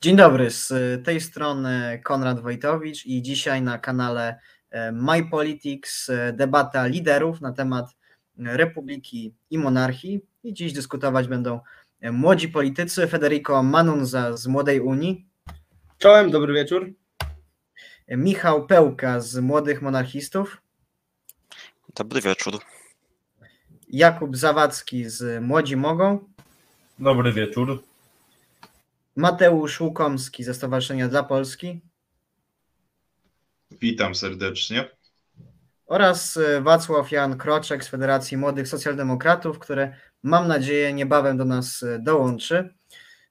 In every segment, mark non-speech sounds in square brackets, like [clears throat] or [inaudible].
Dzień dobry, z tej strony Konrad Wojtowicz i dzisiaj na kanale e, My Politics e, debata liderów na temat republiki i monarchii. I dziś dyskutować będą e, młodzi politycy Federico Manunza z Młodej Unii. Czołem, dobry wieczór. Michał Pełka z Młodych Monarchistów. Dobry wieczór. Jakub Zawadzki z Młodzi Mogą. Dobry wieczór. Mateusz Łukomski ze Stowarzyszenia dla Polski. Witam serdecznie. Oraz e, Wacław Jan Kroczek z Federacji Młodych Socjaldemokratów, które mam nadzieję niebawem do nas e, dołączy.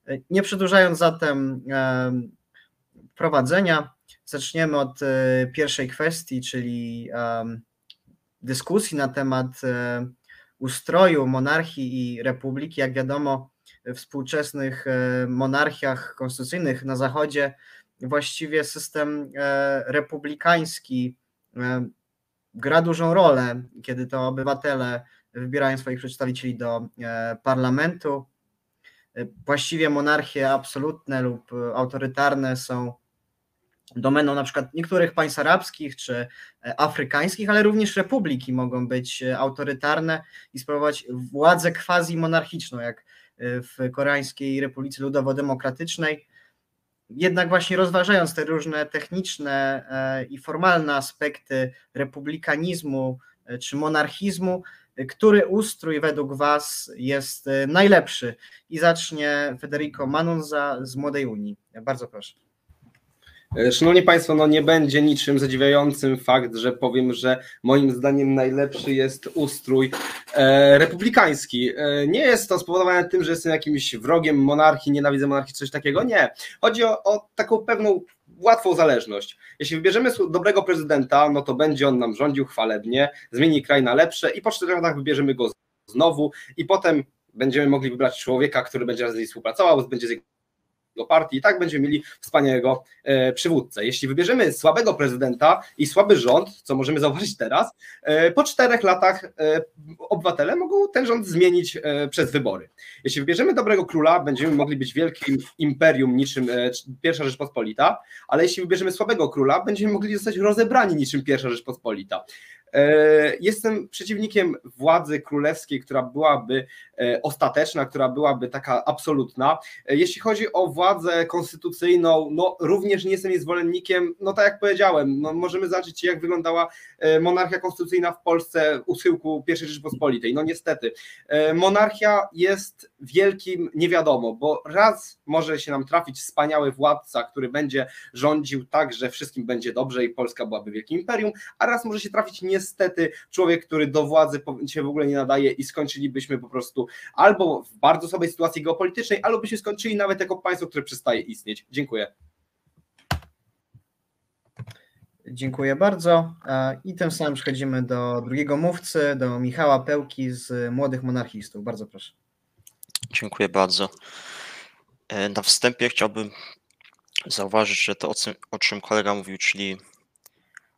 E, nie przedłużając zatem prowadzenia, zaczniemy od pierwszej kwestii, czyli dyskusji na temat ustroju monarchii i republiki. Jak wiadomo, współczesnych e, monarchiach konstytucyjnych na Zachodzie właściwie system e, republikański e, gra dużą rolę, kiedy to obywatele wybierają swoich przedstawicieli do parlamentu. Właściwie monarchie absolutne lub autorytarne są domeną na przykład niektórych państw arabskich czy afrykańskich, ale również republiki mogą być autorytarne i sprawować władzę quasi monarchiczną, jak w Koreańskiej Republice Ludowo-Demokratycznej. Jednak właśnie rozważając te różne techniczne e, i formalne aspekty republikanizmu e, czy monarchizmu, który ustrój według Was jest e, najlepszy? I zacznie Federico Manunza z Młodej Unii. Bardzo proszę. E, szanowni Państwo, no nie będzie niczym zadziwiającym fakt, że powiem, że moim zdaniem najlepszy jest ustrój e, republikański. E, nie jest to spowodowane tym, że jestem jakimś wrogiem monarchii, nienawidzę monarchii, coś takiego. Nie. Chodzi o, o taką pewną łatwą zależność. Jeśli wybierzemy dobrego prezydenta, no to będzie on nam rządził chwalebnie, zmieni kraj na lepsze i po czterech latach wybierzemy go znowu i potem będziemy mogli wybrać człowieka, który będzie z nim współpracował, będzie z partii i tak będziemy mieli wspaniałego e, przywódcę. Jeśli wybierzemy słabego prezydenta i słaby rząd, co możemy zauważyć teraz, e, po czterech latach e, obywatele mogą ten rząd zmienić przez wybory. Jeśli wybierzemy dobrego króla, będziemy mogli być wielkim imperium niczym pierwsza Rzeczpospolita, ale jeśli wybierzemy słabego króla, będziemy mogli zostać rozebrani niczym pierwsza Rzeczpospolita. E, jestem przeciwnikiem władzy królewskiej, która byłaby e, ostateczna, która byłaby taka absolutna. E, jeśli chodzi o władzę konstytucyjną, no również nie jestem jej zwolennikiem, no tak jak powiedziałem, no możemy zobaczyć jak wyglądała monarchia konstytucyjna w Polsce u schyłku I Rzeczypospolitej. No niestety, monarchia jest wielkim nie wiadomo, bo raz może się nam trafić wspaniały władca, który będzie rządził tak, że wszystkim będzie dobrze i Polska byłaby wielkim imperium, a raz może się trafić nie niestety człowiek, który do władzy się w ogóle nie nadaje i skończylibyśmy po prostu albo w bardzo słabej sytuacji geopolitycznej, albo byśmy skończyli nawet jako państwo, które przestaje istnieć. Dziękuję. Dziękuję bardzo. I tym samym przechodzimy do drugiego mówcy, do Michała Pełki z Młodych Monarchistów. Bardzo proszę. Dziękuję bardzo. E, na wstępie chciałbym zauważyć, że to, o czym kolega mówił, czyli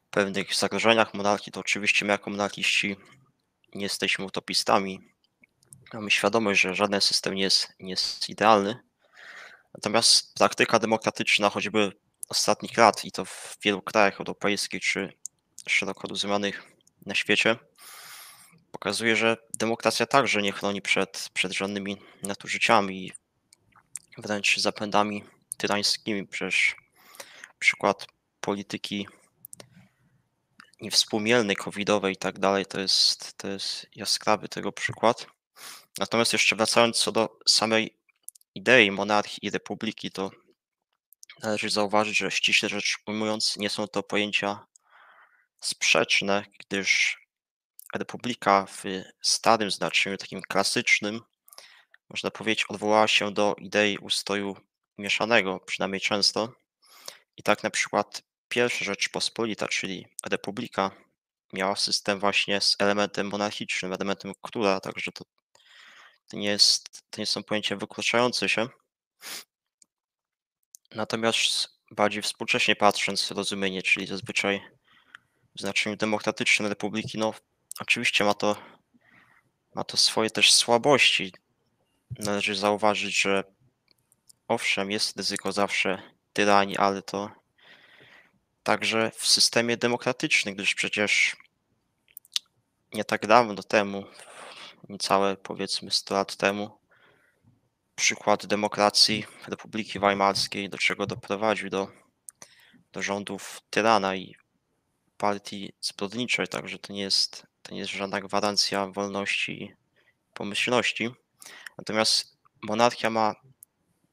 pewnych zagrożeniach monarchii, to oczywiście my jako monarchiści nie jesteśmy utopistami. Mamy świadomość, że żaden system nie jest, nie jest idealny. Natomiast praktyka demokratyczna, choćby ostatnich lat, i to w wielu krajach europejskich czy szeroko rozumianych na świecie, pokazuje, że demokracja także nie chroni przed, przed żadnymi nadużyciami, wręcz zapędami tyrańskimi. Przecież przykład polityki niewspółmielnej, covidowej i tak dalej, to jest, to jest jaskrawy tego przykład. Natomiast jeszcze wracając co do samej idei monarchii i republiki, to należy zauważyć, że ściśle rzecz ujmując, nie są to pojęcia sprzeczne, gdyż republika w starym znaczeniu, takim klasycznym, można powiedzieć, odwołała się do idei ustroju mieszanego, przynajmniej często. I tak na przykład Pierwsza Rzeczpospolita, czyli Republika, miała system właśnie z elementem monarchicznym, elementem króla, także to, to, nie, jest, to nie są pojęcia wykluczające się. Natomiast bardziej współcześnie patrząc, rozumienie, czyli zazwyczaj w znaczeniu demokratycznym republiki, no oczywiście ma to, ma to swoje też słabości. Należy zauważyć, że owszem, jest ryzyko zawsze tyranii, ale to także w systemie demokratycznym, gdyż przecież nie tak dawno temu, niecałe powiedzmy 100 lat temu, przykład demokracji Republiki Weimarskiej, do czego doprowadził do, do rządów tyrana i partii zbrodniczej, także to nie jest, to nie jest żadna gwarancja wolności i pomyślności. Natomiast monarchia ma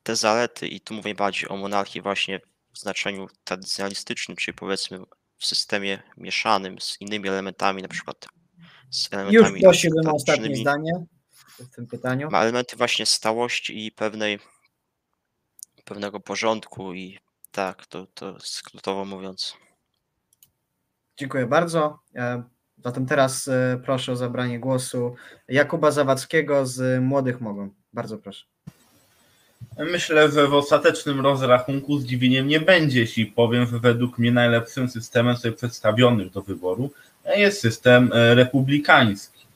te zalety i tu mówię bardziej o monarchii właśnie w znaczeniu tradycjonalistycznym, czyli powiedzmy w systemie mieszanym z innymi elementami, na przykład z elementami Już prosiłbym o ostatnie zdanie w tym pytaniu. Ma elementy właśnie stałości i pewnej pewnego porządku i tak, to, to skrótowo mówiąc. Dziękuję bardzo. E, Zatem teraz e, proszę o zabranie głosu Jakuba Zawadzkiego z Młodych Mogą. Bardzo proszę. Myślę, że w ostatecznym rozrachunku zdziwieniem nie będzie, jeśli powiem, że według mnie najlepszym systemem sobie przedstawionych do wyboru jest system e, republikański.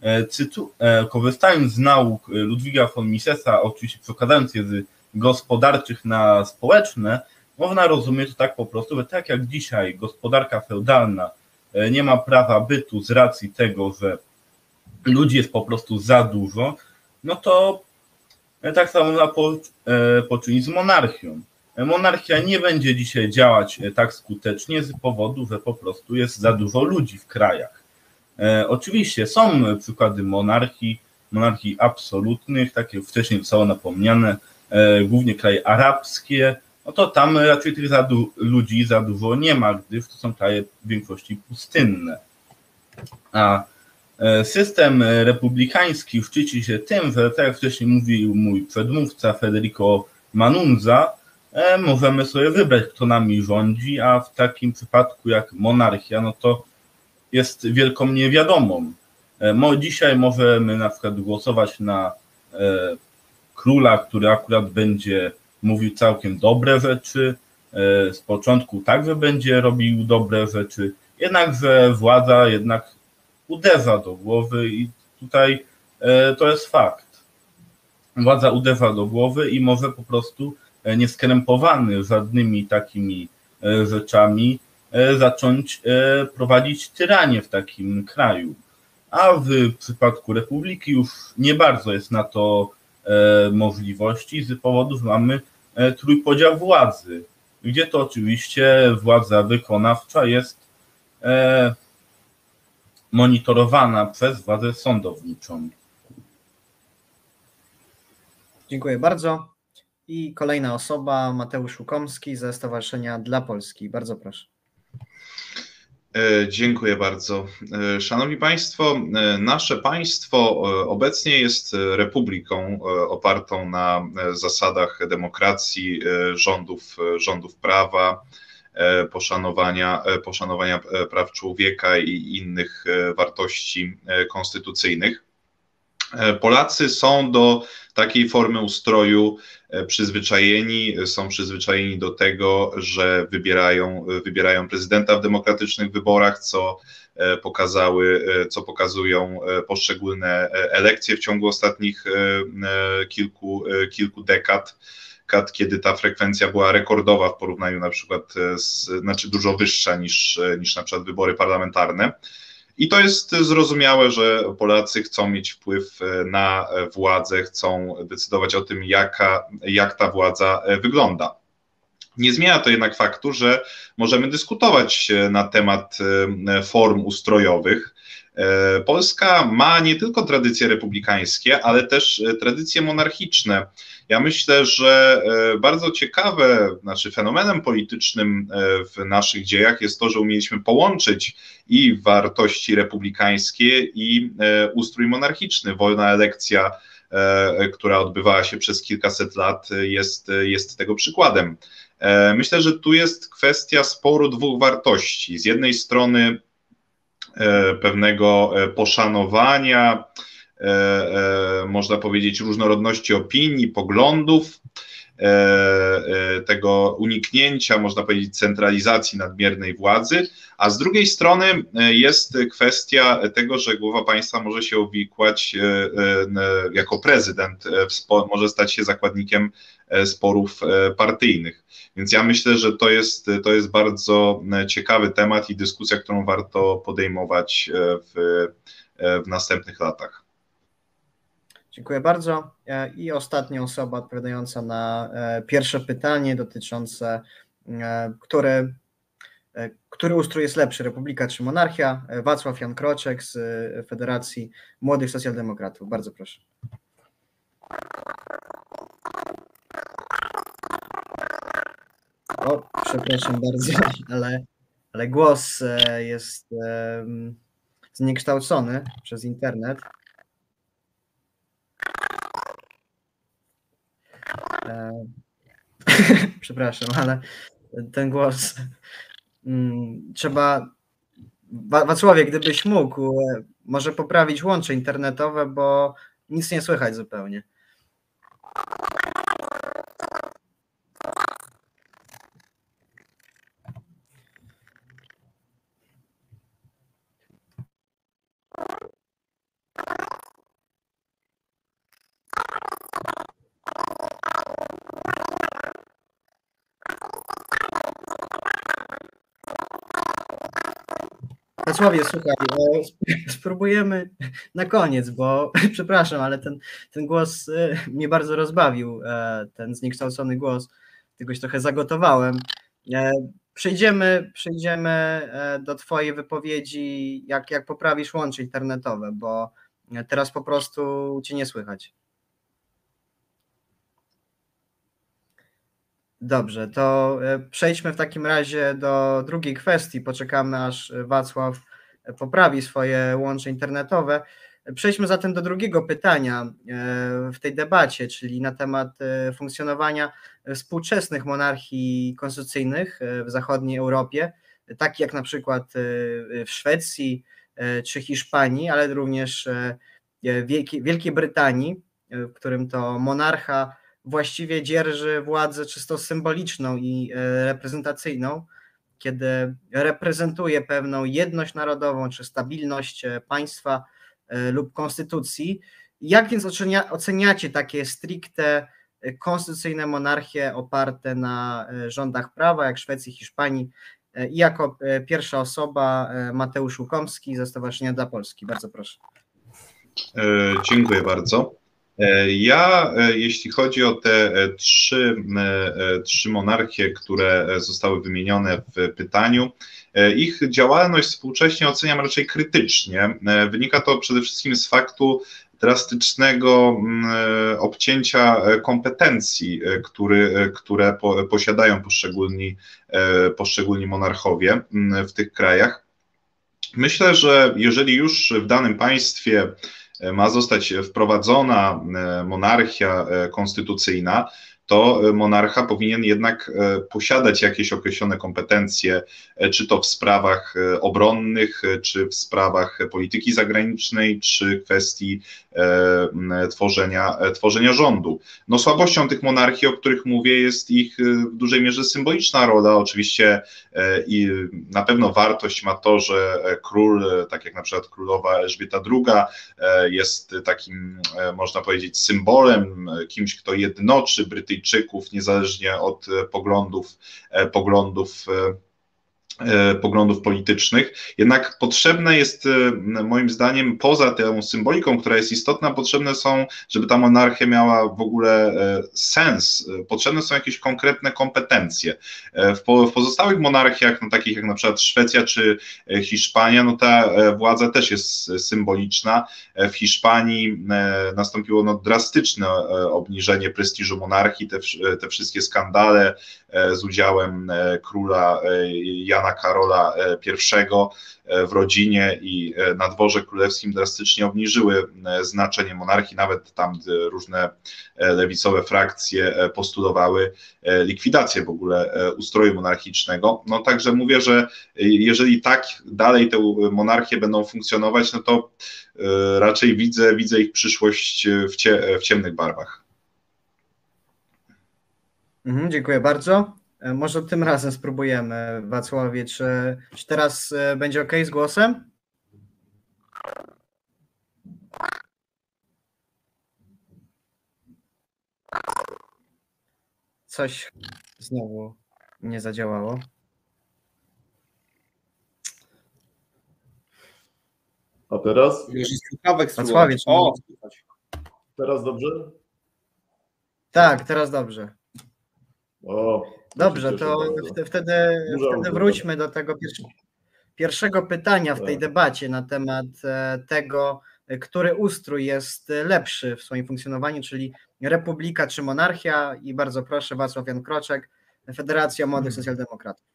E, Cytu, e, korzystając z nauk Ludwiga von Misesa, oczywiście przekładając je z gospodarczych na społeczne, można rozumieć to tak po prostu, że tak jak dzisiaj gospodarka feudalna nie ma prawa bytu z racji tego, że ludzi jest po prostu za dużo, no to tak samo po, e, poczynić z monarchią. Monarchia nie będzie dzisiaj działać e, tak skutecznie z powodu, że po prostu jest za dużo ludzi w krajach. E, oczywiście są przykłady monarchii, monarchii absolutnych, takie wcześniej zostało napomniane, głównie kraje arabskie, no to tam raczej tych za ludzi za dużo nie ma, gdyż to są kraje w większości pustynne. A System republikański szczyci się tym, że tak jak wcześniej mówił mój przedmówca Federico Manunza, możemy sobie wybrać, kto nami rządzi, a w takim przypadku jak monarchia, no to jest wielką niewiadomą. Dzisiaj możemy na przykład głosować na króla, który akurat będzie mówił całkiem dobre rzeczy, z początku także będzie robił dobre rzeczy, jednakże władza jednak uderza do głowy i tutaj e, to jest fakt. Władza uderza do głowy i może po prostu e, nieskrępowany żadnymi takimi e, rzeczami zacząć prowadzić tyranię w takim kraju. A w przypadku republiki już nie bardzo jest na to możliwości z powodu, że mamy trójpodział władzy, gdzie to oczywiście władza wykonawcza jest monitorowana przez władzę sądowniczą. Dziękuję bardzo. I kolejna osoba, Mateusz Łukomski ze Stowarzyszenia dla Polski. Bardzo proszę. E, dziękuję bardzo. E, szanowni Państwo, e, nasze państwo obecnie jest republiką opartą na zasadach demokracji, rządów, rządów prawa, poszanowania, e, poszanowania e, praw człowieka i innych wartości konstytucyjnych. Polacy są do takiej formy ustroju przyzwyczajeni, są przyzwyczajeni do tego, że wybierają, wybierają prezydenta w demokratycznych wyborach, co pokazały, co pokazują poszczególne elekcje w ciągu ostatnich kilku, kilku dekad kiedy ta frekwencja była rekordowa w porównaniu na przykład e, z, znaczy dużo wyższa niż, e, niż na przykład wybory parlamentarne. I to jest zrozumiałe, że Polacy chcą mieć wpływ e, na władzę, chcą decydować o tym, jaka, jak ta władza wygląda. Nie zmienia to jednak faktu, że możemy dyskutować na temat form ustrojowych. Polska ma nie tylko tradycje republikańskie, ale też tradycje monarchiczne. Ja myślę, że e, bardzo ciekawe, znaczy fenomenem politycznym e, w naszych dziejach jest to, że umieliśmy połączyć i wartości republikańskie, i e, ustrój monarchiczny. Wolna elekcja, która odbywała się przez kilkaset lat, jest, jest tego przykładem. Myślę, że tu jest kwestia sporu dwóch wartości. Z jednej strony pewnego poszanowania, E, e, można powiedzieć, różnorodności opinii, poglądów, e, tego uniknięcia, można powiedzieć, centralizacji nadmiernej władzy, a z drugiej strony jest kwestia tego, że głowa państwa może się uwikłać jako prezydent, może stać się zakładnikiem sporów partyjnych. Więc ja myślę, że to jest, to jest bardzo ciekawy temat i dyskusja, którą warto podejmować w, w następnych latach. Dziękuję bardzo. E, I ostatnia osoba odpowiadająca na e, pierwsze pytanie dotyczące, e, który, który ustrój jest lepszy, republika czy monarchia? Wacław Jan Kroczek z Federacji Młodych Socjaldemokratów. Bardzo proszę. O, przepraszam bardzo, [laughs] ale, ale głos jest zniekształcony przez internet. [laughs] przepraszam, ale ten głos mm, trzeba. Wacławie, gdybyś mógł, e, może poprawić łącze internetowe, bo nic nie słychać zupełnie. Wacławie, słuchaj, [laughs] spróbujemy na koniec, bo [laughs] przepraszam, ale ten, ten głos e, mnie bardzo rozbawił, e, ten zniekształcony głos, tegoś trochę zagotowałem. E, przejdziemy, przejdziemy do Twojej wypowiedzi, jak, jak poprawisz łącze internetowe, bo teraz po prostu Cię nie słychać. Dobrze, to e, przejdźmy w takim razie do drugiej kwestii. Poczekamy, aż Wacław poprawi swoje łącze internetowe. Przejdźmy zatem do drugiego pytania e, w tej debacie, czyli na temat e, funkcjonowania współczesnych monarchii konstytucyjnych w zachodniej Europie, takich jak na przykład w Szwecji czy Hiszpanii, ale również Wielkiej Brytanii, w którym to monarcha właściwie dzierży władzę czysto symboliczną i e, reprezentacyjną, kiedy reprezentuje pewną jedność narodową czy stabilność e, państwa e, lub konstytucji. Jak więc oceniacie takie stricte konstytucyjne monarchie oparte na rządach prawa, jak Szwecji, Hiszpanii? I jako pierwsza osoba Mateusz Łukomski ze Stowarzyszenia dla Polski. Bardzo proszę. Dziękuję bardzo. E, ja, e, jeśli chodzi o te e, trzy, trzy monarchie, które zostały wymienione w pytaniu, ich działalność współcześnie oceniam raczej krytycznie. Wynika to przede wszystkim z faktu drastycznego obcięcia kompetencji, który, które posiadają poszczególni, poszczególni monarchowie w tych krajach. Myślę, że jeżeli już w danym państwie ma zostać wprowadzona e, monarchia e, konstytucyjna, to e, monarcha powinien jednak e, posiadać jakieś określone kompetencje, e, czy to w sprawach obronnych, czy w sprawach polityki zagranicznej, czy kwestii tworzenia, tworzenia rządu. No słabością tych monarchii, o których mówię, jest ich w dużej mierze symboliczna rola. Oczywiście i na pewno wartość ma to, że król, tak jak na przykład królowa Elżbieta II, jest takim, można powiedzieć, symbolem, kimś, kto jednoczy Brytyjczyków Syryjczyków, niezależnie od e, poglądów, e, poglądów E, poglądów politycznych. Jednak potrzebne jest, e, moim zdaniem, poza tą symboliką, która jest istotna, potrzebne są, żeby ta monarchia miała w ogóle e, sens, potrzebne są jakieś konkretne kompetencje. W pozostałych monarchiach, no, takich jak na przykład Szwecja czy Hiszpania, no ta władza też jest symboliczna. W Hiszpanii nastąpiło no, drastyczne obniżenie prestiżu monarchii, te, te wszystkie skandale z udziałem króla Jana Karola I e, e, w rodzinie i e, na dworze królewskim drastycznie obniżyły znaczenie monarchii, nawet tam różne lewicowe frakcje postulowały likwidację w ogóle ustroju monarchicznego. No także mówię, że jeżeli tak dalej te monarchie będą funkcjonować, no to raczej widzę, widzę ich przyszłość w, cie, w ciemnych barwach. Mhm, dziękuję bardzo. E, może tym razem spróbujemy, Wacławie. Czy, czy teraz e, będzie ok z głosem? Coś znowu nie zadziałało. A teraz? Słuchawek Wacławie, spróbować. O, Teraz dobrze? Tak, teraz dobrze. O, Dobrze, to wtedy, wtedy, wróćmy do tego pierwsze- pierwszego pytania w tej Tak. debacie na temat e, tego, e, który ustrój jest lepszy w swoim funkcjonowaniu, czyli republika czy monarchia. I bardzo proszę, Wacław Jan Kroczek, Federacja Młodych Socjaldemokratów.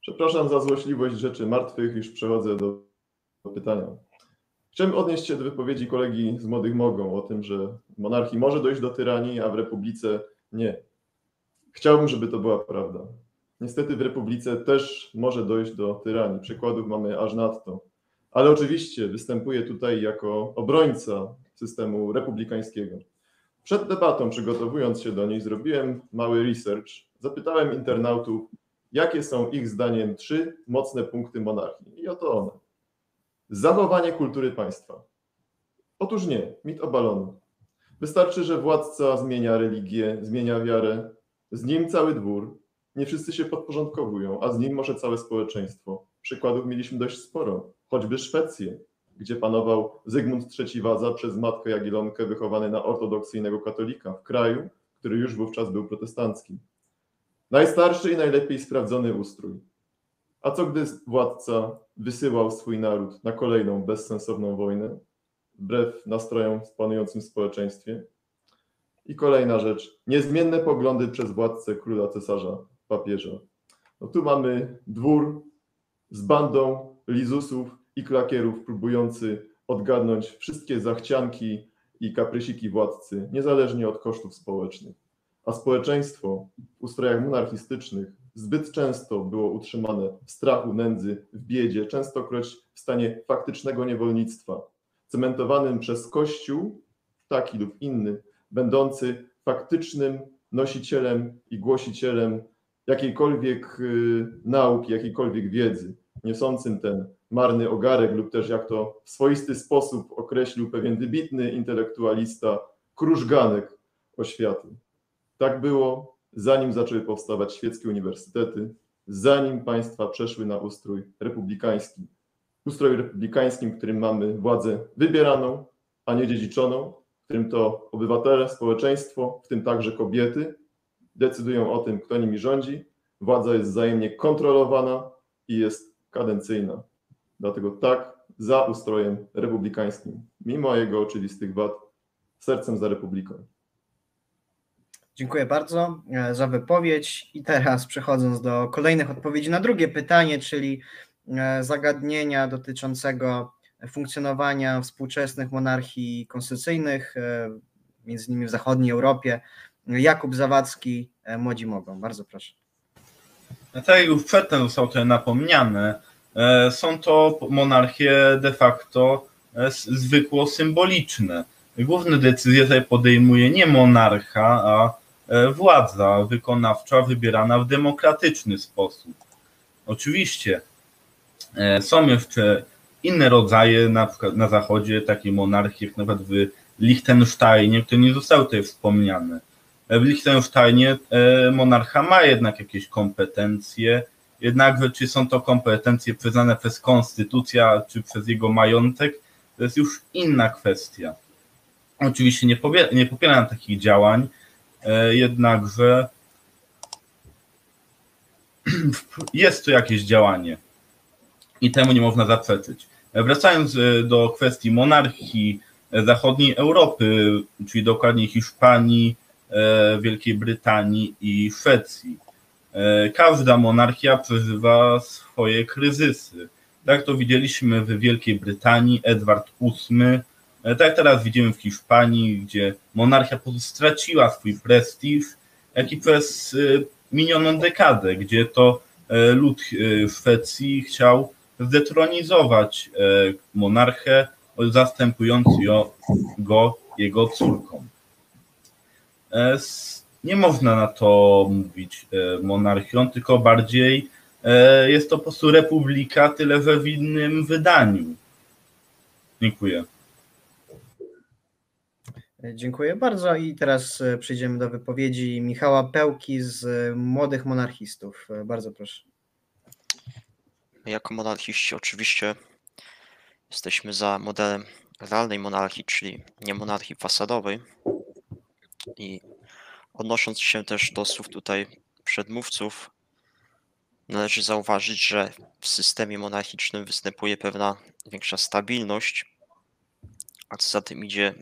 Przepraszam za złośliwość rzeczy martwych, już przechodzę do, do pytania. Chciałem odnieść się do wypowiedzi kolegi z Młodych Mogą o tym, że w monarchii może dojść do tyranii, a w republice nie. Chciałbym, żeby to była prawda. Niestety w republice też może dojść do tyranii. Przykładów mamy aż nadto. Ale oczywiście występuję tutaj jako obrońca systemu republikańskiego. Przed debatą, przygotowując się do niej, zrobiłem mały research. Zapytałem internautów, jakie są ich zdaniem trzy mocne punkty monarchii. I oto one. Zachowanie kultury państwa. Otóż nie, mit obalony. Wystarczy, że władca zmienia religię, zmienia wiarę, z nim cały dwór, nie wszyscy się podporządkowują, a z nim może całe społeczeństwo. Przykładów mieliśmy dość sporo, choćby Szwecję, gdzie panował Zygmunt III Wadza przez matkę Jagiellonkę wychowany na ortodoksyjnego katolika w kraju, który już wówczas był protestancki. Najstarszy i najlepiej sprawdzony ustrój. A co gdy władca wysyłał swój naród na kolejną bezsensowną wojnę, wbrew nastrojom panującym w społeczeństwie? I kolejna rzecz. Niezmienne poglądy przez władcę króla cesarza, papieża. No tu mamy dwór z bandą lizusów i klakierów próbujący odgadnąć wszystkie zachcianki i kaprysiki władcy, niezależnie od kosztów społecznych. A społeczeństwo w ustrojach monarchistycznych zbyt często było utrzymane w strachu, nędzy, w biedzie, częstokroć w stanie faktycznego niewolnictwa, cementowanym przez Kościół, taki lub inny, będący faktycznym nosicielem i głosicielem jakiejkolwiek y, nauki, jakiejkolwiek wiedzy, niosącym ten marny ogarek, lub też jak to w swoisty sposób określił pewien wybitny intelektualista, krużganek oświaty. Tak było, zanim zaczęły powstawać świeckie uniwersytety, zanim państwa przeszły na ustrój republikański. Ustrój republikańskim, w którym mamy władzę wybieraną, a nie dziedziczoną, w którym to obywatele, społeczeństwo, w tym także kobiety, decydują o tym, kto nimi rządzi. Władza jest wzajemnie kontrolowana i jest kadencyjna. Dlatego tak, za ustrojem republikańskim, mimo jego oczywistych wad, sercem za republiką. Dziękuję bardzo e, za wypowiedź. I teraz przechodząc do kolejnych odpowiedzi na drugie pytanie, czyli e, zagadnienia dotyczącego funkcjonowania współczesnych monarchii konstytucyjnych, e, między innymi w zachodniej Europie. Jakub Zawadzki, Młodzi Mogą. Bardzo proszę. Tak jak już przedtem zostało to napomniane, e, są to monarchie de facto e, zwykło symboliczne. Główne decyzje tutaj podejmuje nie monarcha, a e, władza wykonawcza wybierana w demokratyczny sposób. Oczywiście e, są jeszcze inne rodzaje, na na zachodzie, takie monarchie, jak nawet w Liechtensteinie, które nie zostały tutaj wspomniane. W Liechtensteinie e, monarcha ma jednak jakieś kompetencje, jednakże czy są to kompetencje przyznane przez konstytucja, czy przez jego majątek, to jest już inna kwestia. Oczywiście nie, pobie- nie popieram takich działań, e, jednakże [clears throat] jest to jakieś działanie i temu nie można zaprzeczyć. Wracając e, do kwestii monarchii e, zachodniej Europy, czyli dokładnie Hiszpanii, e, Wielkiej Brytanii i Szwecji. Każda monarchia przeżywa swoje kryzysy. Tak to widzieliśmy w Wielkiej Brytanii, Edward VIII, tak teraz widzimy w Hiszpanii, gdzie monarchia straciła swój prestiż, jak i przez minioną dekadę, gdzie to lud Szwecji chciał zdetronizować e, monarchę, zastępując go jego córką. E, nie można na to mówić e, monarchią, tylko bardziej jest to po prostu republika, tyle że w innym wydaniu. Dziękuję. Dziękuję bardzo i teraz przejdziemy do wypowiedzi Michała Pełki z Młodych Monarchistów. Bardzo proszę. My jako monarchiści oczywiście jesteśmy za modelem realnej monarchii, czyli nie monarchii fasadowej. I odnosząc się też do słów tutaj przedmówców, należy zauważyć, że w systemie monarchicznym występuje pewna większa stabilność, a co za tym idzie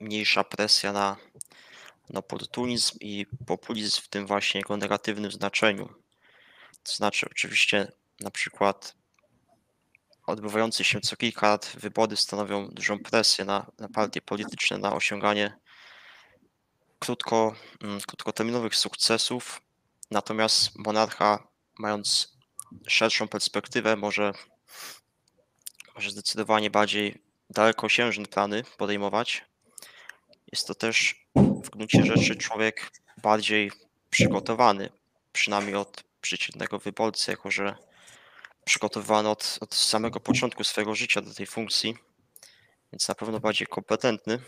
mniejsza presja na, na oportunizm i populizm w tym właśnie jego negatywnym znaczeniu. To znaczy, oczywiście, na przykład odbywające się co kilka lat wybory stanowią dużą presję na, na partie polityczne, na osiąganie krótko, mm, krótkoterminowych sukcesów. Natomiast monarcha, mając szerszą perspektywę, może, może zdecydowanie bardziej dalekosiężne plany podejmować. Jest to też w gruncie rzeczy człowiek bardziej przygotowany, przynajmniej od przeciętnego wyborcy, jako że przygotowywany od, od samego początku swojego życia do tej funkcji, więc na pewno bardziej kompetentny.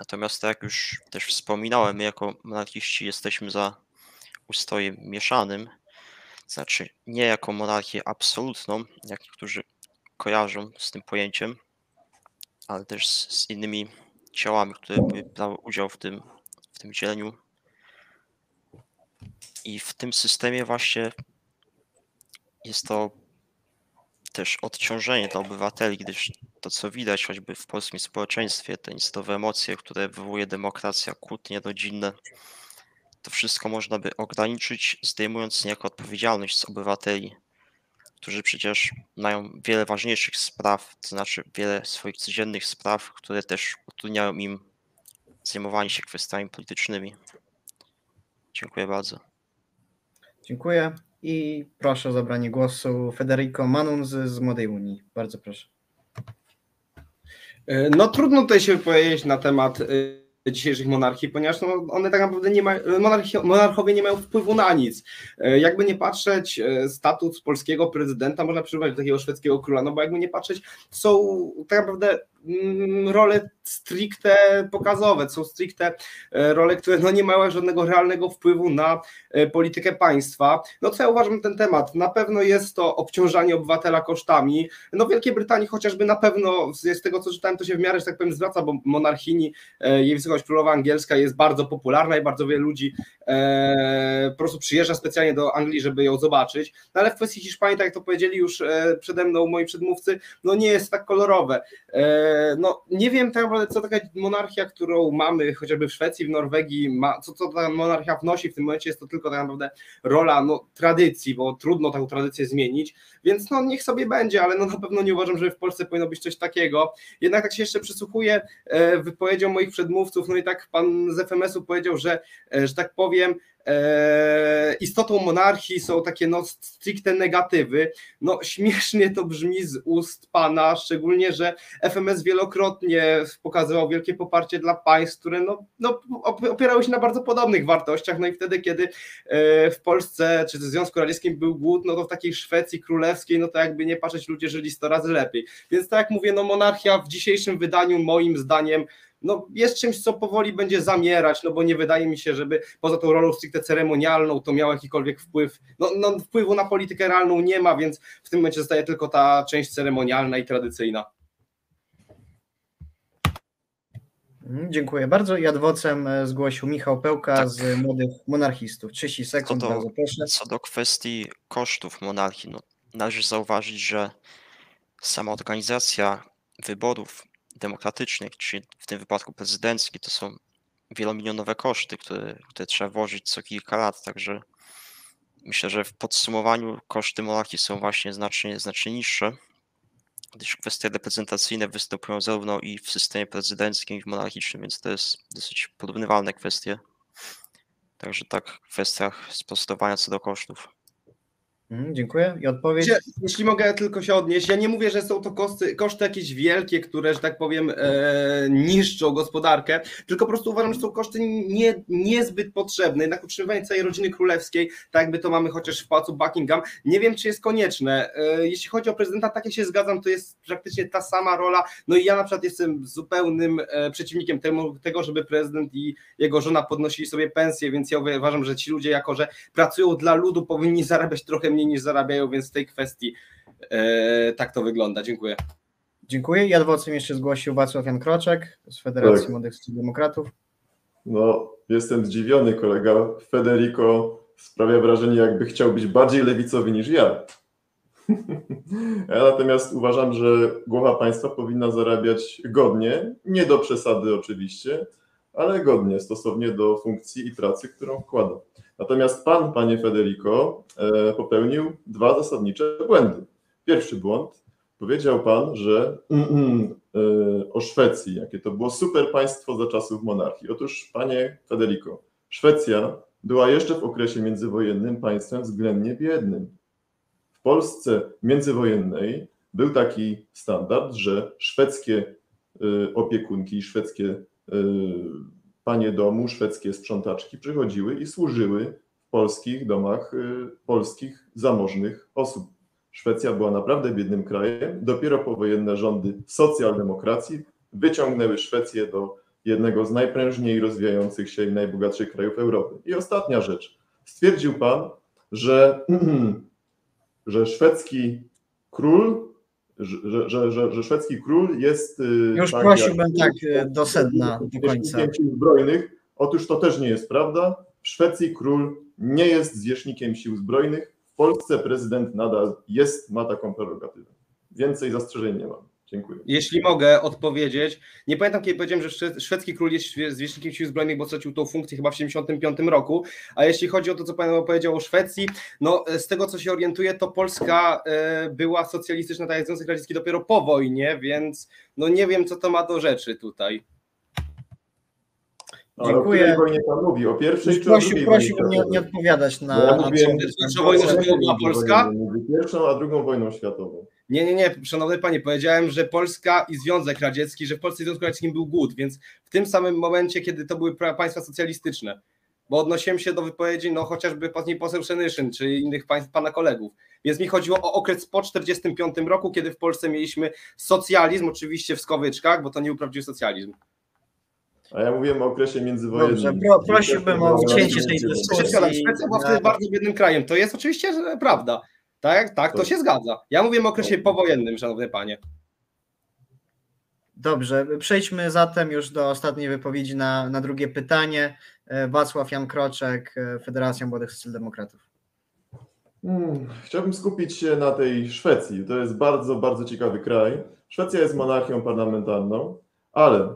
Natomiast tak jak już też wspominałem, my jako monarchiści jesteśmy za ustrojem mieszanym, znaczy nie jako monarchię absolutną, jak niektórzy kojarzą z tym pojęciem, ale też z, z innymi ciałami, które brały udział w tym, w tym dzieleniu. I w tym systemie właśnie jest to też odciążenie dla obywateli, gdyż to, co widać choćby w polskim społeczeństwie, te instowe emocje, które wywołuje demokracja, kłótnie rodzinne, to wszystko można by ograniczyć, zdejmując niejako odpowiedzialność z obywateli, którzy przecież mają wiele ważniejszych spraw, to znaczy wiele swoich codziennych spraw, które też utrudniają im zajmowanie się kwestiami politycznymi. Dziękuję bardzo. Dziękuję. I proszę o zabranie głosu Federico Manunz z Młodej Unii. Bardzo proszę. E, no trudno tutaj się wypowiedzieć na temat e, dzisiejszych monarchii, ponieważ no, one tak naprawdę nie mają, monarchowie nie mają wpływu na nic. E, jakby nie patrzeć, statut polskiego prezydenta można przyrównać do takiego szwedzkiego króla, no bo jakby nie patrzeć, są tak naprawdę role stricte pokazowe, są stricte e, role, które no nie mają żadnego realnego wpływu na e, politykę państwa. No co ja uważam ten temat? Na pewno jest to obciążanie obywatela kosztami. No w Wielkiej Brytanii chociażby na pewno z tego co czytałem to się w miarę, że tak powiem zwraca, bo monarchini, e, jej wysokość królowa angielska jest bardzo popularna i bardzo wiele ludzi po prostu przyjeżdża specjalnie do Anglii, żeby ją zobaczyć. No ale w kwestii Hiszpanii, tak jak to powiedzieli już przede mną moi przedmówcy, no nie jest tak kolorowe no nie wiem tak naprawdę, co taka monarchia, którą mamy chociażby w Szwecji, w Norwegii, ma, co, co ta monarchia wnosi w tym momencie, jest to tylko tak naprawdę rola no, tradycji, bo trudno taką tradycję zmienić, więc no niech sobie będzie, ale no na pewno nie uważam, że w Polsce powinno być coś takiego. Jednak tak się jeszcze przysłuchuję e, wypowiedziom moich przedmówców, no i tak pan z FMS-u powiedział, że, e, że tak powiem, istotą monarchii są takie no stricte negatywy. No śmiesznie to brzmi z ust pana, szczególnie, że FMS wielokrotnie pokazywał wielkie poparcie dla państw, które no, no opierały się na bardzo podobnych wartościach, no i wtedy, kiedy e, w Polsce czy w Związku Radzieckim był głód, no to w takiej Szwecji królewskiej, no to jakby nie patrzeć, ludzie żyli 100 razy lepiej. Więc tak jak mówię, no monarchia w dzisiejszym wydaniu moim zdaniem no jest czymś, co powoli będzie zamierać, no bo nie wydaje mi się, żeby poza tą rolą stricte ceremonialną to miał jakikolwiek wpływ, no, no wpływu na politykę realną nie ma, więc w tym momencie zostaje tylko ta część ceremonialna i tradycyjna. Mhm, dziękuję bardzo. I adwocem e, zgłosił Michał Pełka tak. z Młodych Monarchistów. 30 sekund, co do, bardzo proszę. Co do kwestii kosztów monarchii, no, należy zauważyć, że sama organizacja wyborów demokratycznych, czyli w tym wypadku prezydenckich, to są wielomilionowe koszty, które, które trzeba włożyć co kilka lat, także myślę, że w podsumowaniu koszty monarchii są właśnie znacznie, znacznie niższe, gdyż kwestie reprezentacyjne występują zarówno i w systemie prezydenckim, i w monarchicznym, więc to jest dosyć porównywalne kwestie. Także tak w kwestiach sprostowania co do kosztów. Mhm, dziękuję. I odpowiedź? Jeśli, jeśli mogę tylko się odnieść, ja nie mówię, że są to koszty, koszty jakieś wielkie, które, że tak powiem, e, niszczą gospodarkę, tylko po prostu uważam, że są koszty nie, niezbyt potrzebne. Jednak utrzymywanie całej rodziny królewskiej, tak jakby to mamy chociaż w pałacu Buckingham, nie wiem, czy jest konieczne. E, jeśli chodzi o prezydenta, tak jak się zgadzam, to jest praktycznie ta sama rola. No i ja na przykład jestem zupełnym e, przeciwnikiem temu, tego, żeby prezydent i jego żona podnosili sobie pensje, więc ja uważam, że ci ludzie, jako że pracują dla ludu, powinni zarabiać trochę mniej niż zarabiają, więc w tej kwestii e, tak to wygląda. Dziękuję. Dziękuję. I adwocem jeszcze zgłosił Wacław Jan Kroczek z Federacji Tak. Młodych Socjaldemokratów. No, jestem zdziwiony, kolega Federico sprawia wrażenie, jakby chciał być bardziej lewicowy niż ja. [laughs] Ja natomiast uważam, że głowa państwa powinna zarabiać godnie, nie do przesady oczywiście, ale godnie, stosownie do funkcji i pracy, którą wkłada. Natomiast pan, panie Federico, e, popełnił dwa zasadnicze błędy. Pierwszy błąd, powiedział pan, że mm, mm, e, o Szwecji, jakie to było super państwo za czasów monarchii. Otóż, panie Federico, Szwecja była jeszcze w okresie międzywojennym państwem względnie biednym. W Polsce międzywojennej był taki standard, że szwedzkie y, opiekunki, szwedzkie panie domu, szwedzkie sprzątaczki przychodziły i służyły w polskich domach y, polskich zamożnych osób. Szwecja była naprawdę biednym krajem. Dopiero powojenne rządy socjaldemokracji wyciągnęły Szwecję do jednego z najprężniej rozwijających się i najbogatszych krajów Europy. I ostatnia rzecz. Stwierdził pan, że, [clears throat] że szwedzki król, że, że, że, że szwedzki król jest. y, Już tak prosiłbym jak- tak e, do sedna, do końca. zbrojnych. Otóż to też nie jest prawda. W Szwecji król nie jest zwierzchnikiem sił zbrojnych. W Polsce prezydent nadal jest, ma taką prerogatywę. Więcej zastrzeżeń nie mam. Dziękuję. Jeśli mogę odpowiedzieć, nie pamiętam kiedy powiedziałem, że szwe- szwedzki król jest zwierzchnikiem sił zbrojnych, bo stracił tą funkcję chyba w 1975 roku, a jeśli chodzi o to, co pan powiedział o Szwecji, no z tego co się orientuję, to Polska e, była socjalistyczna, tak jak Związek Radziecki dopiero po wojnie, więc no nie wiem, co to ma do rzeczy tutaj. Ale Dziękuję. o której wojnie pan mówi? O pierwszej Już czy o prosił, drugiej prosiłbym wojnie nie, nie światowej? odpowiadać Bo na, ja na mówiłem- co- Pierwszą wojną światową była Polska? Między Pierwszą a drugą wojną światową. Nie, nie, nie, szanowny panie, powiedziałem, że Polska i Związek Radziecki, że w Polsce i Związku Radzieckim był głód, więc w tym samym momencie, kiedy to były pra- państwa socjalistyczne, bo odnosiłem się do wypowiedzi, no chociażby później poseł Szenyszyn, czy innych państw, pana kolegów, więc mi chodziło o okres po 1945 roku, kiedy w Polsce mieliśmy socjalizm, oczywiście w skowyczkach, bo to nie był prawdziwy socjalizm. A ja mówiłem o okresie międzywojennym. Dobrze, pro- prosiłbym o cięcie tej dyskusji. Szwecja była wtedy bardzo biednym krajem, to jest oczywiście prawda, tak, tak, to się zgadza. Ja mówię o okresie powojennym, szanowny panie. Dobrze, przejdźmy zatem już do ostatniej wypowiedzi na, na drugie pytanie. E, Wacław Jan Kroczek, e, Federacja Młodych Socjaldemokratów. Hmm, chciałbym skupić się na tej Szwecji. To jest bardzo, bardzo ciekawy kraj. Szwecja jest monarchią parlamentarną, ale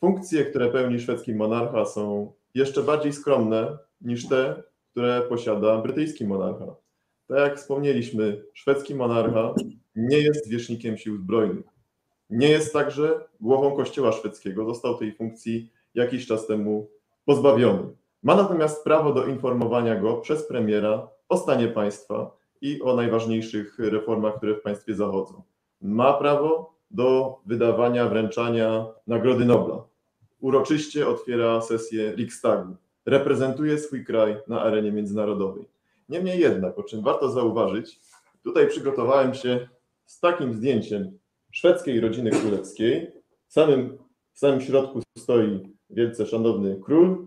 funkcje, które pełni szwedzki monarcha, są jeszcze bardziej skromne niż te, które posiada brytyjski monarcha. Tak jak wspomnieliśmy, szwedzki monarcha nie jest wierzchnikiem sił zbrojnych. Nie jest także głową kościoła szwedzkiego. Został tej funkcji jakiś czas temu pozbawiony. Ma natomiast prawo do informowania go przez premiera o stanie państwa i o najważniejszych reformach, które w państwie zachodzą. Ma prawo do wydawania, wręczania Nagrody Nobla. Uroczyście otwiera sesję Riksdagu. Reprezentuje swój kraj na arenie międzynarodowej. Niemniej jednak, o czym warto zauważyć, tutaj przygotowałem się z takim zdjęciem szwedzkiej rodziny królewskiej. W samym, w samym środku stoi wielce szanowny król,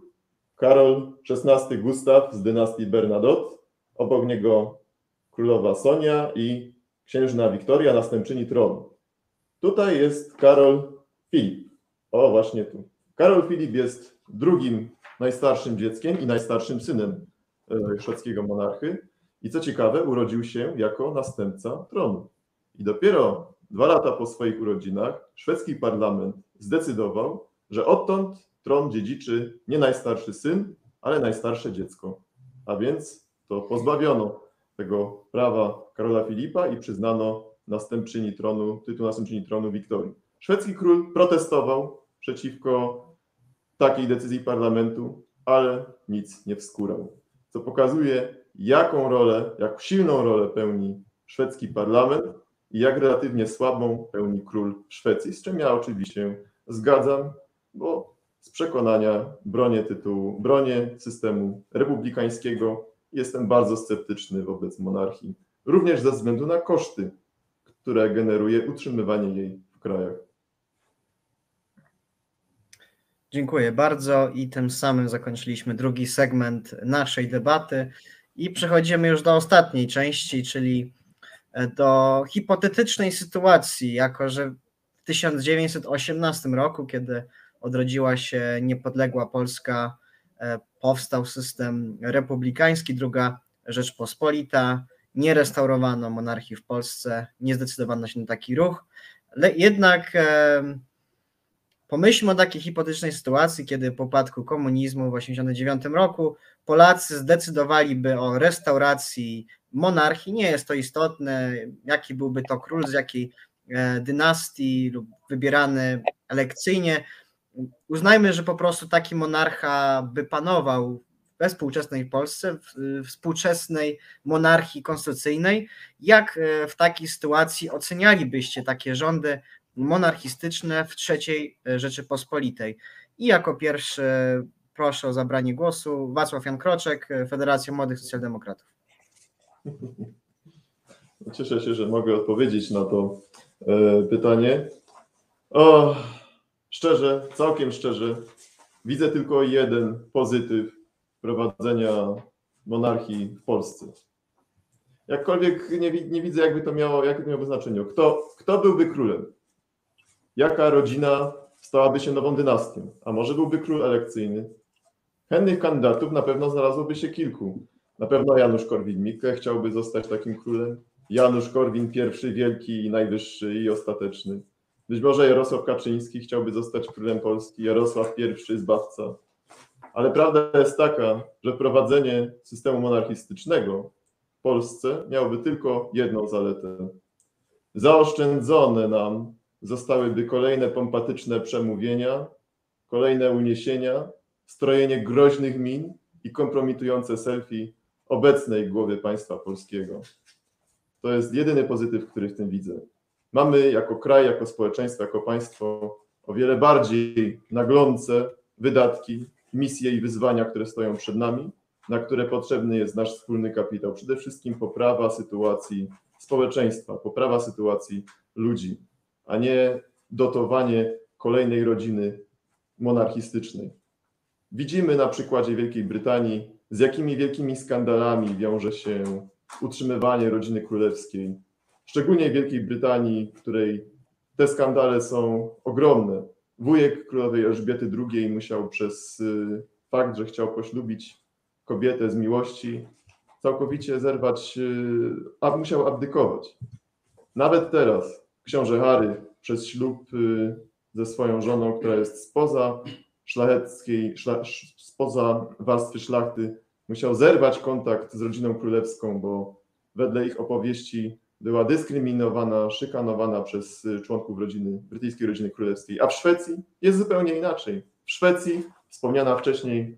Karol XVI Gustaw z dynastii Bernadotte, obok niego królowa Sonia i księżna Wiktoria, następczyni tronu. Tutaj jest Karol Filip. O, właśnie tu. Karol Filip jest drugim najstarszym dzieckiem i najstarszym synem e, szwedzkiego monarchy. I co ciekawe, urodził się jako następca tronu. I dopiero dwa lata po swoich urodzinach szwedzki parlament zdecydował, że odtąd tron dziedziczy nie najstarszy syn, ale najstarsze dziecko. A więc to pozbawiono tego prawa Karola Filipa i przyznano następczyni tronu, tytuł następczyni tronu Wiktorii. Szwedzki król protestował przeciwko takiej decyzji parlamentu, ale nic nie wskórał. co pokazuje, jaką rolę, jak silną rolę pełni szwedzki parlament i jak relatywnie słabą pełni król Szwecji, z czym ja oczywiście zgadzam, bo z przekonania bronię tytułu, bronię systemu republikańskiego. Jestem bardzo sceptyczny wobec monarchii, również ze względu na koszty, które generuje utrzymywanie jej w krajach. Dziękuję bardzo i tym samym zakończyliśmy drugi segment naszej debaty i przechodzimy już do ostatniej części, czyli do hipotetycznej sytuacji, jako że w 1918 roku, kiedy odrodziła się niepodległa Polska, e, powstał system republikański, druga Rzeczpospolita, nie restaurowano monarchii w Polsce, nie zdecydowano się na taki ruch, ale jednak e, pomyślmy o takiej hipotetycznej sytuacji, kiedy po upadku komunizmu w 1989 roku Polacy zdecydowaliby o restauracji monarchii. Nie jest to istotne, jaki byłby to król, z jakiej e, dynastii lub wybierany elekcyjnie uznajmy, że po prostu taki monarcha by panował we współczesnej Polsce, w współczesnej monarchii konstytucyjnej. Jak e, w takiej sytuacji ocenialibyście takie rządy monarchistyczne w trzeciej e, Rzeczypospolitej? I jako pierwszy proszę o zabranie głosu Wacław Jan Kroczek, e, Federacja Młodych Socjaldemokratów. [laughs] Cieszę się, że mogę odpowiedzieć na to pytanie. O, szczerze, całkiem szczerze, widzę tylko jeden pozytyw prowadzenia monarchii w Polsce. Jakkolwiek nie, nie widzę, jakby to miało, jakie to miałoby znaczenie. Kto, kto byłby królem? Jaka rodzina stałaby się nową dynastią? A może byłby król elekcyjny? Chętnych kandydatów na pewno znalazłoby się kilku. Na pewno Janusz Korwin-Mikke chciałby zostać takim królem. Janusz Korwin pierwszy, wielki i najwyższy i ostateczny. Być może Jarosław Kaczyński chciałby zostać królem Polski, Jarosław I zbawca. Ale prawda jest taka, że wprowadzenie systemu monarchistycznego w Polsce miałoby tylko jedną zaletę. Zaoszczędzone nam zostałyby kolejne pompatyczne przemówienia, kolejne uniesienia, strojenie groźnych min i kompromitujące selfie obecnej głowy państwa polskiego. To jest jedyny pozytyw, który w tym widzę. Mamy jako kraj, jako społeczeństwo, jako państwo o wiele bardziej naglące wydatki, misje i wyzwania, które stoją przed nami, na które potrzebny jest nasz wspólny kapitał. Przede wszystkim poprawa sytuacji społeczeństwa, poprawa sytuacji ludzi, a nie dotowanie kolejnej rodziny monarchistycznej. Widzimy na przykładzie Wielkiej Brytanii, z jakimi wielkimi skandalami wiąże się utrzymywanie rodziny królewskiej, szczególnie w Wielkiej Brytanii, w której te skandale są ogromne. Wujek królowej Elżbiety II musiał przez y, fakt, że chciał poślubić kobietę z miłości, całkowicie zerwać, y, a musiał abdykować. Nawet teraz książę Harry przez ślub y, ze swoją żoną, która jest spoza szlacheckiej, szla, spoza warstwy szlachty, musiał zerwać kontakt z rodziną królewską, bo wedle ich opowieści była dyskryminowana, szykanowana przez y, członków rodziny, brytyjskiej rodziny królewskiej. A w Szwecji jest zupełnie inaczej. W Szwecji wspomniana wcześniej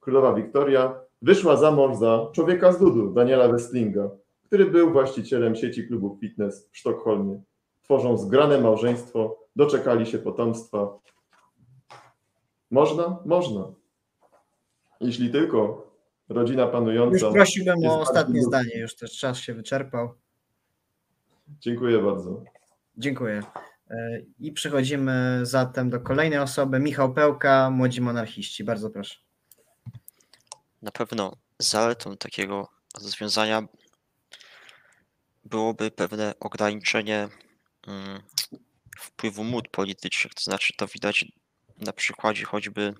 królowa Wiktoria wyszła za mąż za człowieka z ludu, Daniela Westlinga, który był właścicielem sieci klubów fitness w Sztokholmie. Tworzą zgrane małżeństwo, doczekali się potomstwa. Można? Można. Jeśli tylko rodzina panująca. Już prosiłbym o ostatnie zdanie, już też czas się wyczerpał. Dziękuję bardzo. Dziękuję. E, I przechodzimy zatem do kolejnej osoby. Michał Pełka, Młodzi Monarchiści. Bardzo proszę. Na pewno zaletą takiego rozwiązania byłoby pewne ograniczenie mm, wpływu mód politycznych. To znaczy, to widać na przykładzie choćby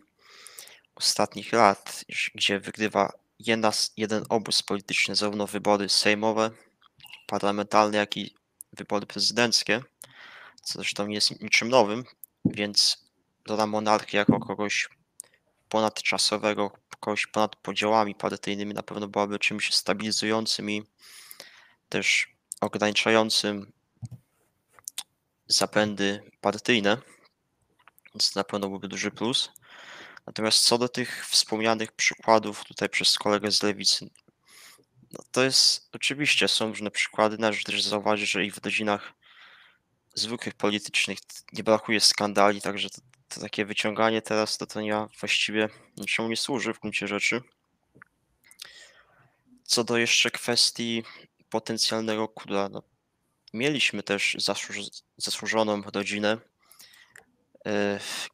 ostatnich lat, gdzie wygrywa jedna, jeden obóz polityczny, zarówno wybory sejmowe, parlamentarne, jak i wybory prezydenckie, co zresztą nie jest niczym nowym, więc dodam monarchię jako kogoś ponadczasowego, kogoś ponad podziałami partyjnymi na pewno byłaby czymś stabilizującym i też ograniczającym zapędy partyjne, więc na pewno byłby duży plus. Natomiast co do tych wspomnianych przykładów tutaj przez kolegę z lewicy, no to jest oczywiście są różne przykłady. Należy też zauważyć, że i w rodzinach zwykłych politycznych nie brakuje skandali, także to, to takie wyciąganie teraz to, to nie właściwie niczemu nie służy w gruncie rzeczy. Co do jeszcze kwestii potencjalnego króla, no, mieliśmy też zasłuż, zasłużoną rodzinę,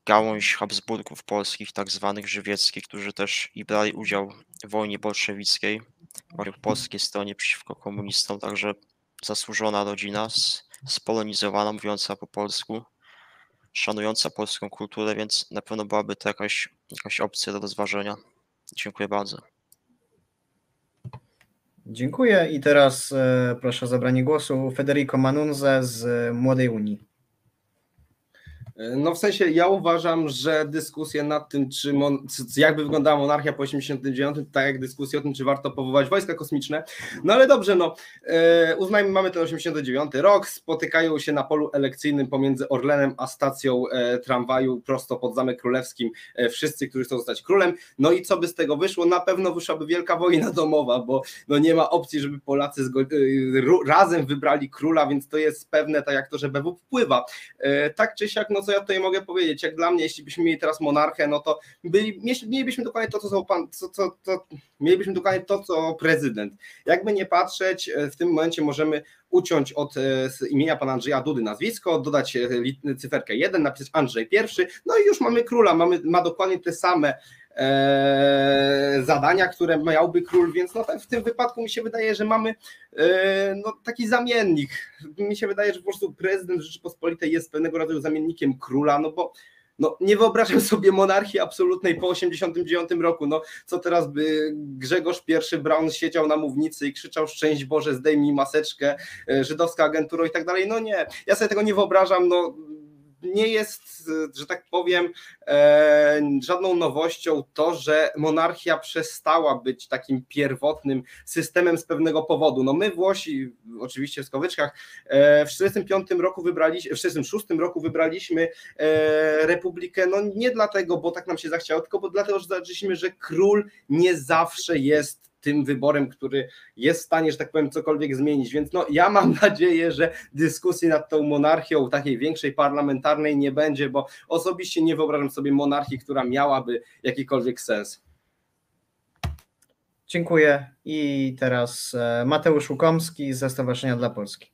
gałąź Habsburgów polskich, tak zwanych żywieckich, którzy też i brali udział w wojnie bolszewickiej, po polskiej stronie przeciwko komunistom, także zasłużona rodzina, spolonizowana, mówiąca po polsku, szanująca polską kulturę, więc na pewno byłaby to jakaś, jakaś opcja do rozważenia. Dziękuję bardzo. Dziękuję i teraz e, proszę o zabranie głosu Federico Manunze z Młodej Unii. No w sensie ja uważam, że dyskusje nad tym, czy mon, jakby wyglądała monarchia po 89, tak jak dyskusje o tym, czy warto powołać wojska kosmiczne. No ale dobrze, no e, uznajmy, mamy ten 89 rok, spotykają się na polu elekcyjnym pomiędzy Orlenem a stacją e, tramwaju prosto pod Zamek Królewskim e, wszyscy, którzy chcą zostać królem. No i co by z tego wyszło? Na pewno wyszłaby wielka wojna domowa, bo no nie ma opcji, żeby Polacy e, razem wybrali króla, więc to jest pewne, tak jak to, że BW wpływa. E, tak czy siak, no co ja tutaj mogę powiedzieć, jak dla mnie, jeśli byśmy mieli teraz monarchę, no to byli, mielibyśmy dokładnie to, co, pan, co, co, co, mielibyśmy dokładnie to, co prezydent. Jakby nie patrzeć, e, w tym momencie możemy uciąć od e, imienia pana Andrzeja Dudy nazwisko, dodać e, cyferkę 1, napisać Andrzej I, no i już mamy króla, mamy, ma dokładnie te same zadania, które miałby król, więc no, w tym wypadku mi się wydaje, że mamy e, no, taki zamiennik. Mi się wydaje, że po prostu prezydent Rzeczypospolitej jest pewnego rodzaju zamiennikiem króla, no bo no, nie wyobrażam sobie monarchii absolutnej po 89 roku. No, co teraz by Grzegorz I Brown siedział na mównicy i krzyczał szczęść Boże, zdejmij maseczkę, e, żydowska agentura i tak dalej. No nie, ja sobie tego nie wyobrażam. No, nie jest, że tak powiem, e, żadną nowością to, że monarchia przestała być takim pierwotnym systemem z pewnego powodu. No my Włosi, oczywiście w skowyczkach, e, w 1945 roku wybraliśmy, w 1946 roku wybraliśmy republikę, no nie dlatego, bo tak nam się zachciało, tylko bo dlatego, że zobaczyliśmy, że król nie zawsze jest tym wyborem, który jest w stanie, że tak powiem, cokolwiek zmienić. Więc no, ja mam [laughs] nadzieję, że dyskusji nad tą monarchią takiej większej parlamentarnej nie będzie, bo osobiście nie wyobrażam sobie monarchii, która miałaby jakikolwiek sens. Dziękuję. I teraz e, Mateusz Łukomski ze Stowarzyszenia dla Polski.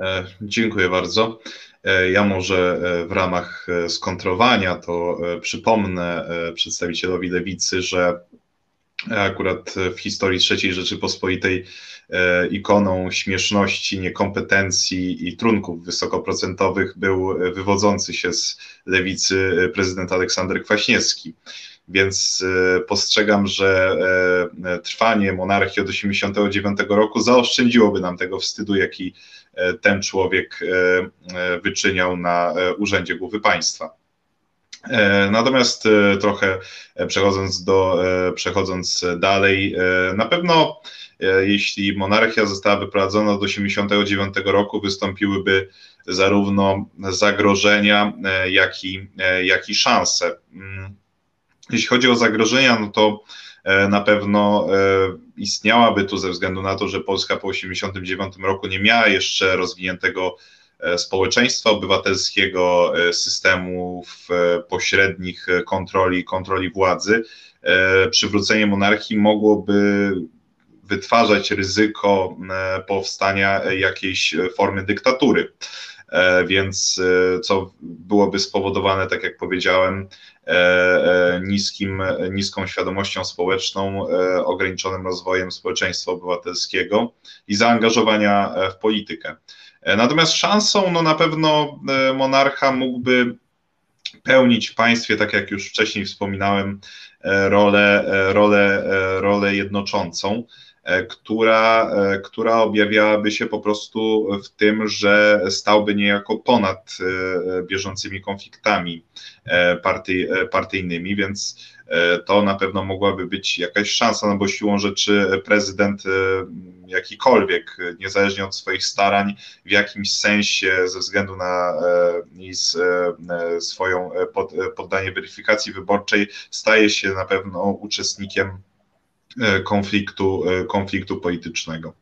E, dziękuję bardzo. E, ja może e, w ramach e, skontrowania to przypomnę przedstawicielowi lewicy, że akurat w historii III Rzeczypospolitej ikoną śmieszności, niekompetencji i trunków wysokoprocentowych był wywodzący się z lewicy prezydent Aleksander Kwaśniewski. Więc postrzegam, że trwanie monarchii od 1989 roku zaoszczędziłoby nam tego wstydu, jaki E, ten człowiek e, e, wyczyniał na urzędzie głowy państwa. Natomiast trochę przechodząc, do, przechodząc dalej, na pewno jeśli monarchia została wyprowadzona do 1989 roku, wystąpiłyby zarówno zagrożenia, jak i, jak i szanse. Jeśli chodzi o zagrożenia, no to E, na pewno e, istniałaby tu ze względu na to, że Polska po 1989 roku nie miała jeszcze rozwiniętego e, społeczeństwa obywatelskiego, systemów pośrednich kontroli, kontroli władzy. Przywrócenie monarchii mogłoby wytwarzać ryzyko powstania jakiejś formy dyktatury. Więc co byłoby spowodowane, tak jak powiedziałem, E, e, niskim, niską świadomością społeczną, e, ograniczonym rozwojem społeczeństwa obywatelskiego i zaangażowania w politykę. Natomiast szansą, no na pewno monarcha mógłby pełnić w państwie, tak jak już wcześniej wspominałem, rolę, rolę, rolę jednoczącą. Która, która objawiałaby się po prostu w tym, że stałby niejako ponad bieżącymi konfliktami partii, partyjnymi, więc to na pewno mogłaby być jakaś szansa, no bo siłą rzeczy prezydent jakikolwiek, niezależnie od swoich starań, w jakimś sensie ze względu na e, swoją e, poddanie weryfikacji wyborczej, staje się na pewno uczestnikiem e, konfliktu, konfliktu politycznego.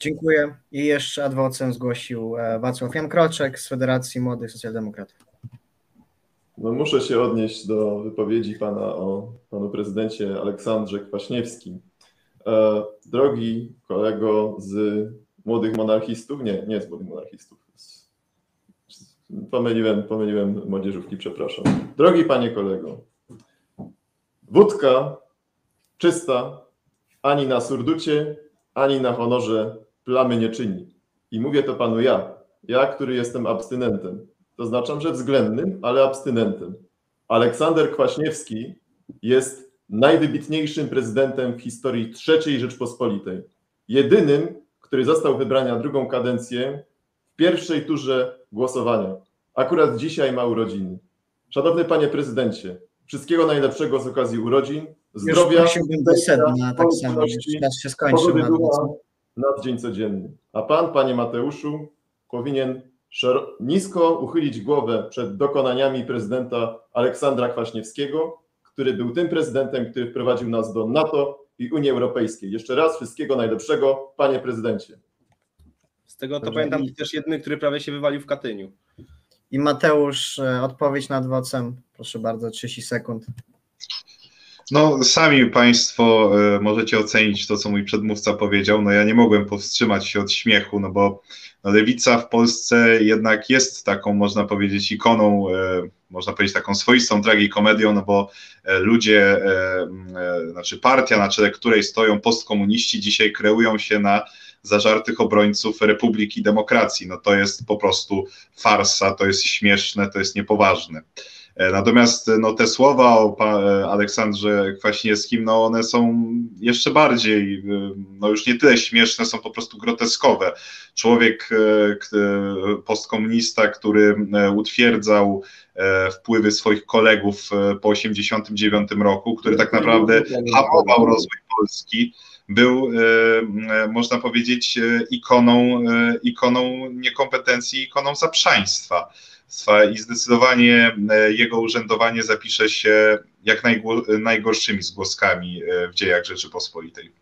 Dziękuję. I jeszcze adwocem zgłosił Wacław Jankroczek z Federacji Młodych Socjaldemokratów. No muszę się odnieść do wypowiedzi pana o panu prezydencie Aleksandrze Kwaśniewskim. E, drogi kolego z młodych monarchistów, nie, nie z młodych monarchistów. Pomyliłem, pomyliłem młodzieżówki, przepraszam. Drogi panie kolego, wódka czysta ani na surducie, ani na honorze plamy nie czyni. I mówię to panu ja, ja, który jestem abstynentem. To znaczy, że względnym, ale abstynentem. Aleksander Kwaśniewski jest najwybitniejszym prezydentem w historii III Rzeczpospolitej. Jedynym, który został wybrany na drugą kadencję w pierwszej turze głosowania. Akurat dzisiaj ma urodziny. Szanowny panie prezydencie, wszystkiego najlepszego z okazji urodzin, zdrowia, prosiłbym do sedna, tak samo, czas się skończył. Na dzień codzienny. A pan, panie Mateuszu, powinien nisko uchylić głowę przed dokonaniami prezydenta Aleksandra Kwaśniewskiego, który był tym prezydentem, który wprowadził nas do NATO i Unii Europejskiej. Jeszcze raz wszystkiego najlepszego, panie prezydencie. Z tego to Dobrze. pamiętam też jedny, który prawie się wywalił w Katyniu. I Mateusz, e, odpowiedź nad WOCem. Proszę bardzo, 30 sekund. No, sami Państwo e, możecie ocenić to, co mój przedmówca powiedział. No, ja nie mogłem powstrzymać się od śmiechu, no bo lewica w Polsce jednak jest taką, można powiedzieć, ikoną, e, można powiedzieć, taką swoistą tragikomedią, no bo e, ludzie, znaczy partia, na czele której stoją postkomuniści, dzisiaj kreują się na zażartych obrońców Republiki Demokracji. No to jest po prostu farsa, to jest śmieszne, to jest niepoważne. E, natomiast e, no, te słowa o e, Aleksandrze Kwaśniewskim, no, one są jeszcze bardziej, no już nie tyle śmieszne, są po prostu groteskowe. Człowiek, postkomunista, który utwierdzał wpływy swoich kolegów po 1989 roku, który tak naprawdę hamował rozwój Polski, był, można powiedzieć, ikoną, ikoną niekompetencji, ikoną zaprzaństwa i zdecydowanie e, jego urzędowanie zapisze się jak najgorszymi zgłoskami e, w dziejach Rzeczypospolitej.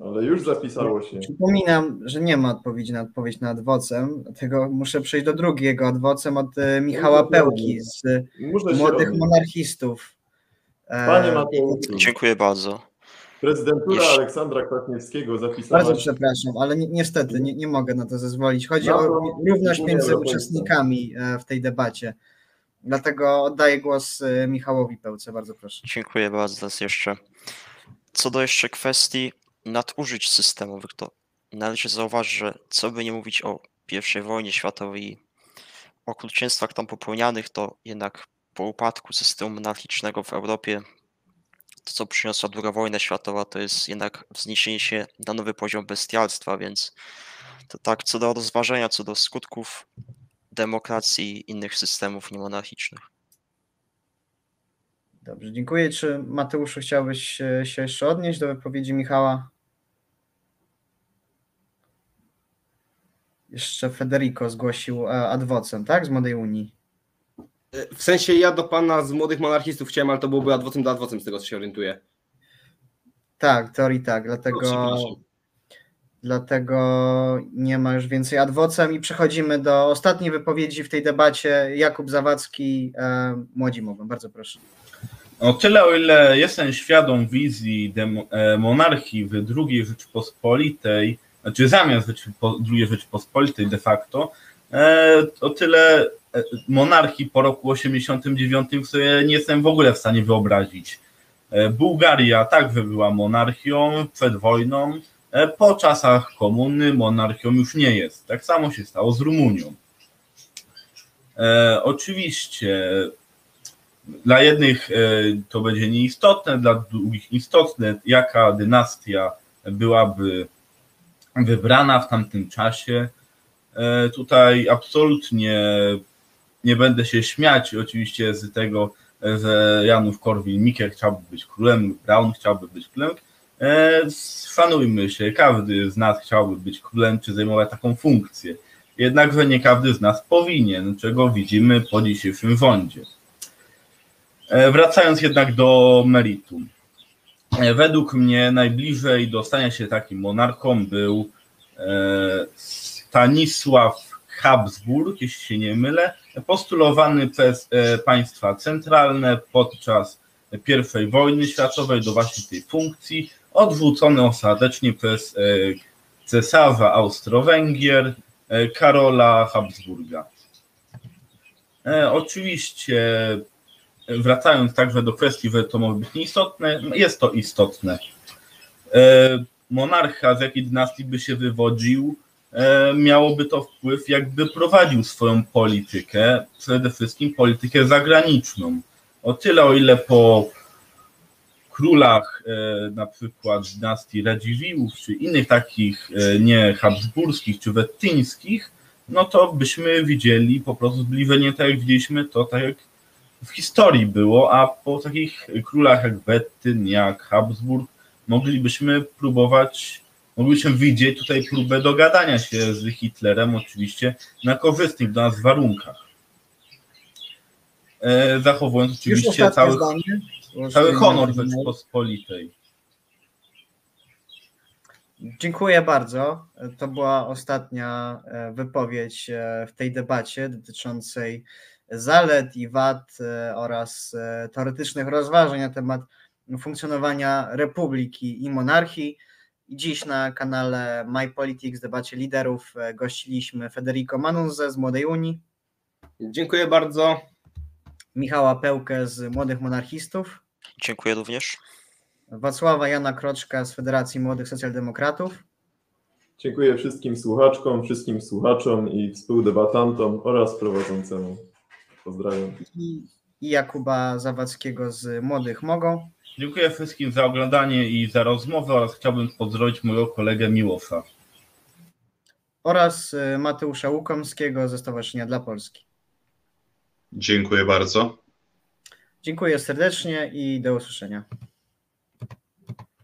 Ale już zapisało się. Przypominam, że nie ma odpowiedzi na odpowiedź nad adwocem, dlatego muszę przejść do drugiego adwocem od e, Michała Pełki z Młodych Monarchistów. Panie Mateuszu. Dziękuję bardzo. Prezydentura Jeszcze... Aleksandra Kwaśniewskiego zapisała... Bardzo przepraszam, ale ni niestety nie, nie mogę na to zezwolić. Chodzi o równość między uczestnikami e, w tej debacie. Dlatego oddaję głos e, Michałowi Pełce, bardzo proszę. Dziękuję bardzo raz jeszcze. Co do jeszcze kwestii nadużyć systemowych, to należy zauważyć, że co by nie mówić o I wojnie światowej i okrucieństwach tam popełnianych, to jednak po upadku systemu monarchicznego w Europie to, co przyniosła druga wojna światowa, to jest jednak wzniesienie się na nowy poziom bestialstwa, więc to tak co do rozważenia, co do skutków demokracji i innych systemów niemonarchicznych. Dobrze, dziękuję. Czy Mateuszu chciałbyś się jeszcze odnieść do wypowiedzi Michała? Jeszcze Federico zgłosił e, adwocem, tak? Z Młodej Unii. W sensie ja do pana z młodych monarchistów chciałem, ale to byłoby adwocem do adwocem, z tego co się orientuję. Tak, teorii tak, dlatego, dlatego nie ma już więcej adwocem i przechodzimy do ostatniej wypowiedzi w tej debacie. Jakub Zawadzki, e, Młodzi bardzo proszę. O tyle, o ile jestem świadom wizji e, monarchii w II Rzeczypospolitej, znaczy zamiast II Rzeczypospolitej de facto, e, o tyle E, monarchii po roku 89 sobie nie jestem w ogóle w stanie wyobrazić. E, Bułgaria także była monarchią przed wojną, e, po czasach komuny monarchią już nie jest. Tak samo się stało z Rumunią. E, oczywiście dla jednych to będzie nieistotne, dla drugich istotne, jaka dynastia byłaby wybrana w tamtym czasie. E, tutaj absolutnie nie będę się śmiać oczywiście z tego, że Janów Korwin-Mikke chciałby być królem, Braun chciałby być królem. E, szanujmy się, każdy z nas chciałby być królem czy zajmować taką funkcję. Jednakże nie każdy z nas powinien, czego widzimy po dzisiejszym rządzie. E, wracając jednak do meritum. E, według mnie najbliżej do stania się takim monarchą był Stanisław Habsburg, jeśli się nie mylę, postulowany przez państwa centralne podczas i wojny światowej do właśnie tej funkcji, odrzucony ostatecznie przez e, cesarza Austro-Węgier e, Karola Habsburga. E, oczywiście, wracając także do kwestii, że to może być nieistotne, jest to istotne. Monarcha, z jakiej dynastii by się wywodził, miałoby to wpływ, jakby prowadził swoją politykę, przede wszystkim politykę zagraniczną. O tyle, o ile po królach e, na przykład dynastii Radziwiłłów, czy innych takich e, nie habsburskich, czy wettyńskich, no to byśmy widzieli po prostu zbliżenie, tak jak widzieliśmy to tak jak w historii było, a po takich królach jak Wettyn, jak Habsburg, moglibyśmy próbować, moglibyśmy widzieć tutaj próbę dogadania się z Hitlerem, oczywiście na korzystnych dla nas warunkach. E, zachowując oczywiście cały, cały honor Rzeczypospolitej. Dziękuję bardzo. To była ostatnia e, wypowiedź e, w tej debacie dotyczącej zalet i wad oraz teoretycznych rozważań na temat funkcjonowania republiki i monarchii. Dziś na kanale My Politics, debacie liderów, gościliśmy Federico Manunze z Młodej Unii. Dziękuję bardzo. Michała Pełkę z Młodych Monarchistów. Dziękuję również. Wacława Jana Kroczka z Federacji Młodych Socjaldemokratów. Dziękuję wszystkim słuchaczkom, wszystkim słuchaczom i współdebatantom oraz prowadzącemu. Pozdrawiam. I, i Jakuba Zawadzkiego z Młodych Mogą. Dziękuję wszystkim za oglądanie i za rozmowę oraz chciałbym pozdrowić mojego kolegę Miłosza. Oraz y, Mateusza Łukomskiego ze Stowarzyszenia dla Polski. Dziękuję bardzo. Dziękuję serdecznie i do usłyszenia.